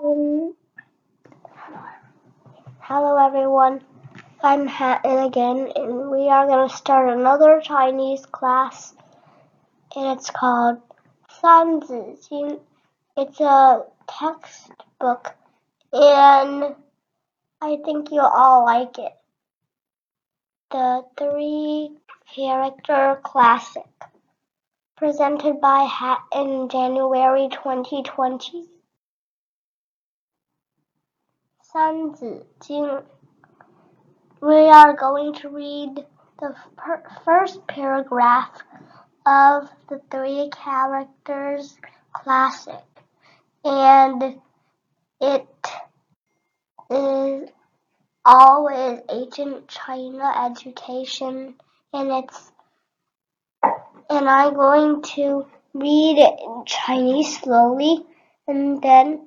Um, hello everyone, I'm Hatton again, and we are going to start another Chinese class, and it's called Zi It's a textbook, and I think you'll all like it. The three character classic, presented by Hat in January 2020. San Zi Jing. We are going to read the first paragraph of the three characters classic, and it is always ancient China education, and it's and I'm going to read it in Chinese slowly, and then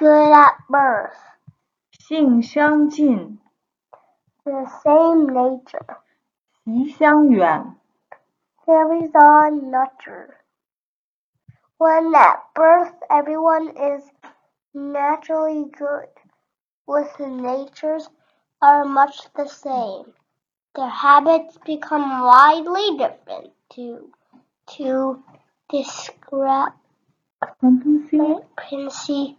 Good at birth. 性相近 The same nature. 习相远 Carries on nurture. When at birth everyone is naturally good, with natures are much the same. Their habits become widely different to to discrepancy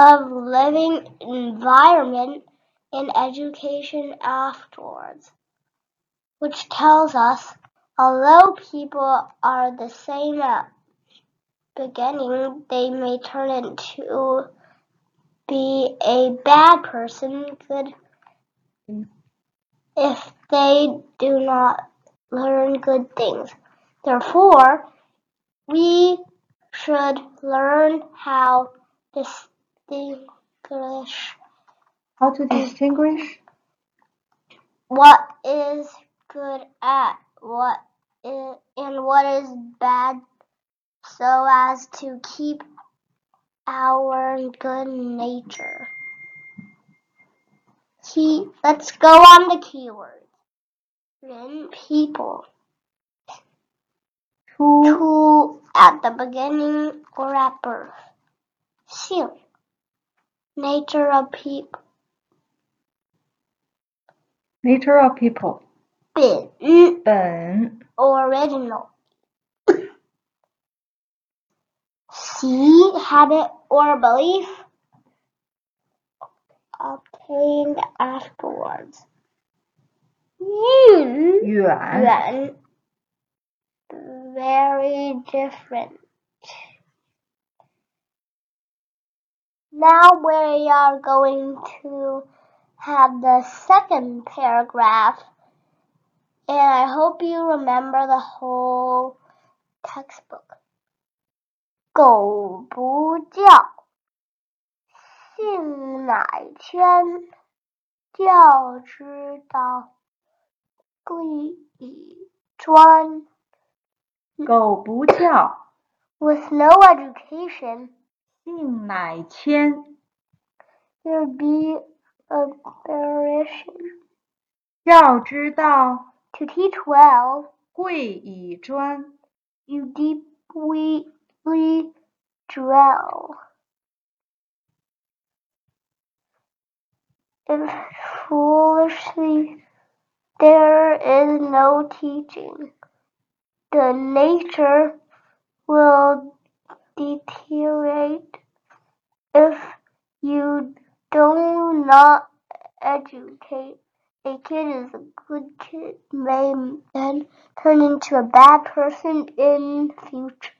of living environment and education afterwards, which tells us although people are the same at beginning, they may turn into be a bad person good if they do not learn good things. Therefore, we should learn how this distinguish how to distinguish what is good at what is and what is bad so as to keep our good nature. Key, let's go on the keywords. Ren, people. To, to at the beginning or at birth. Xing, Nature of people. Nature of people. 本本 original. See habit or belief obtained afterwards. 远远 very different. Now we are going to have the second paragraph, and I hope you remember the whole textbook. 苟不教，性乃迁，教之道，贵以专。苟不教。With no education. 性乃迁 There be a variation. 要知道 To teach well, 贵以专，you deeply dwell. If foolishly there is no teaching, the nature will deteriorate if you do not educate. A kid is a good kid may then turn into a bad person in future.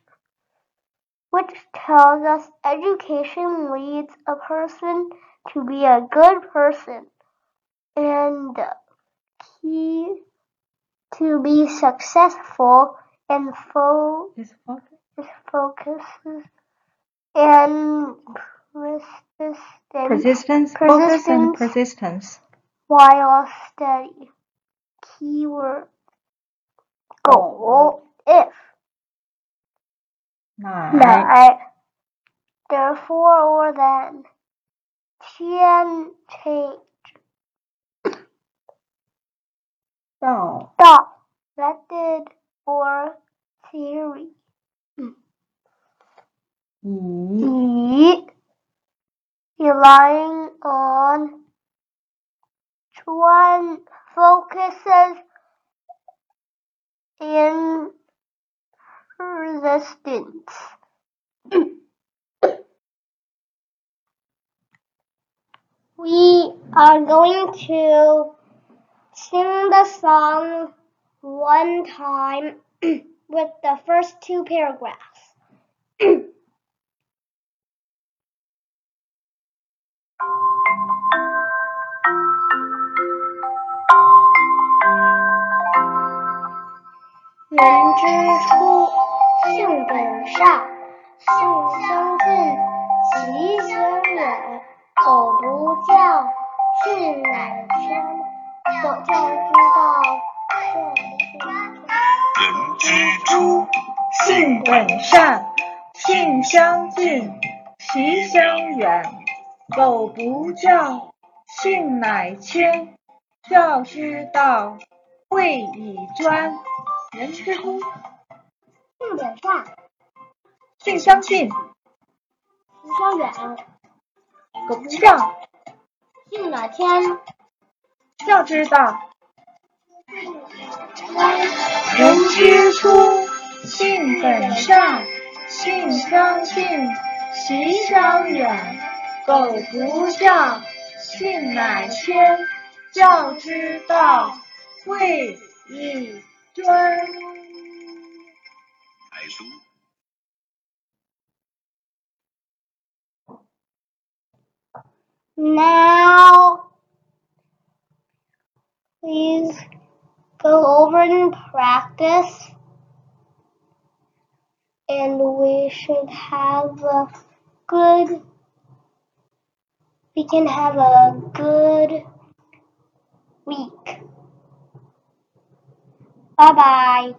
Which tells us education leads a person to be a good person and key to be successful and fo- is focus focuses and persistence, focus, and persistence. While study. Keyword. Goal. If. 乃 therefore or then. Can change. 到 relying on one focuses in resistance. we are going to sing the song one time with the first two paragraphs. “人之初，性本善，性相近，习相远。苟不教，性乃迁。教之道，人之初，性本善，性相近，习相远。苟不教，性乃迁。教之道，贵以专。人之初，性本善，性相近，习相远。苟不教，性乃迁。教之道。人之初，性本善，性相近，习相远。苟不教，性乃迁。教之道，贵以专。楷书。 Now, please go over and practice, and we should have a good, we can have a good week. Bye bye.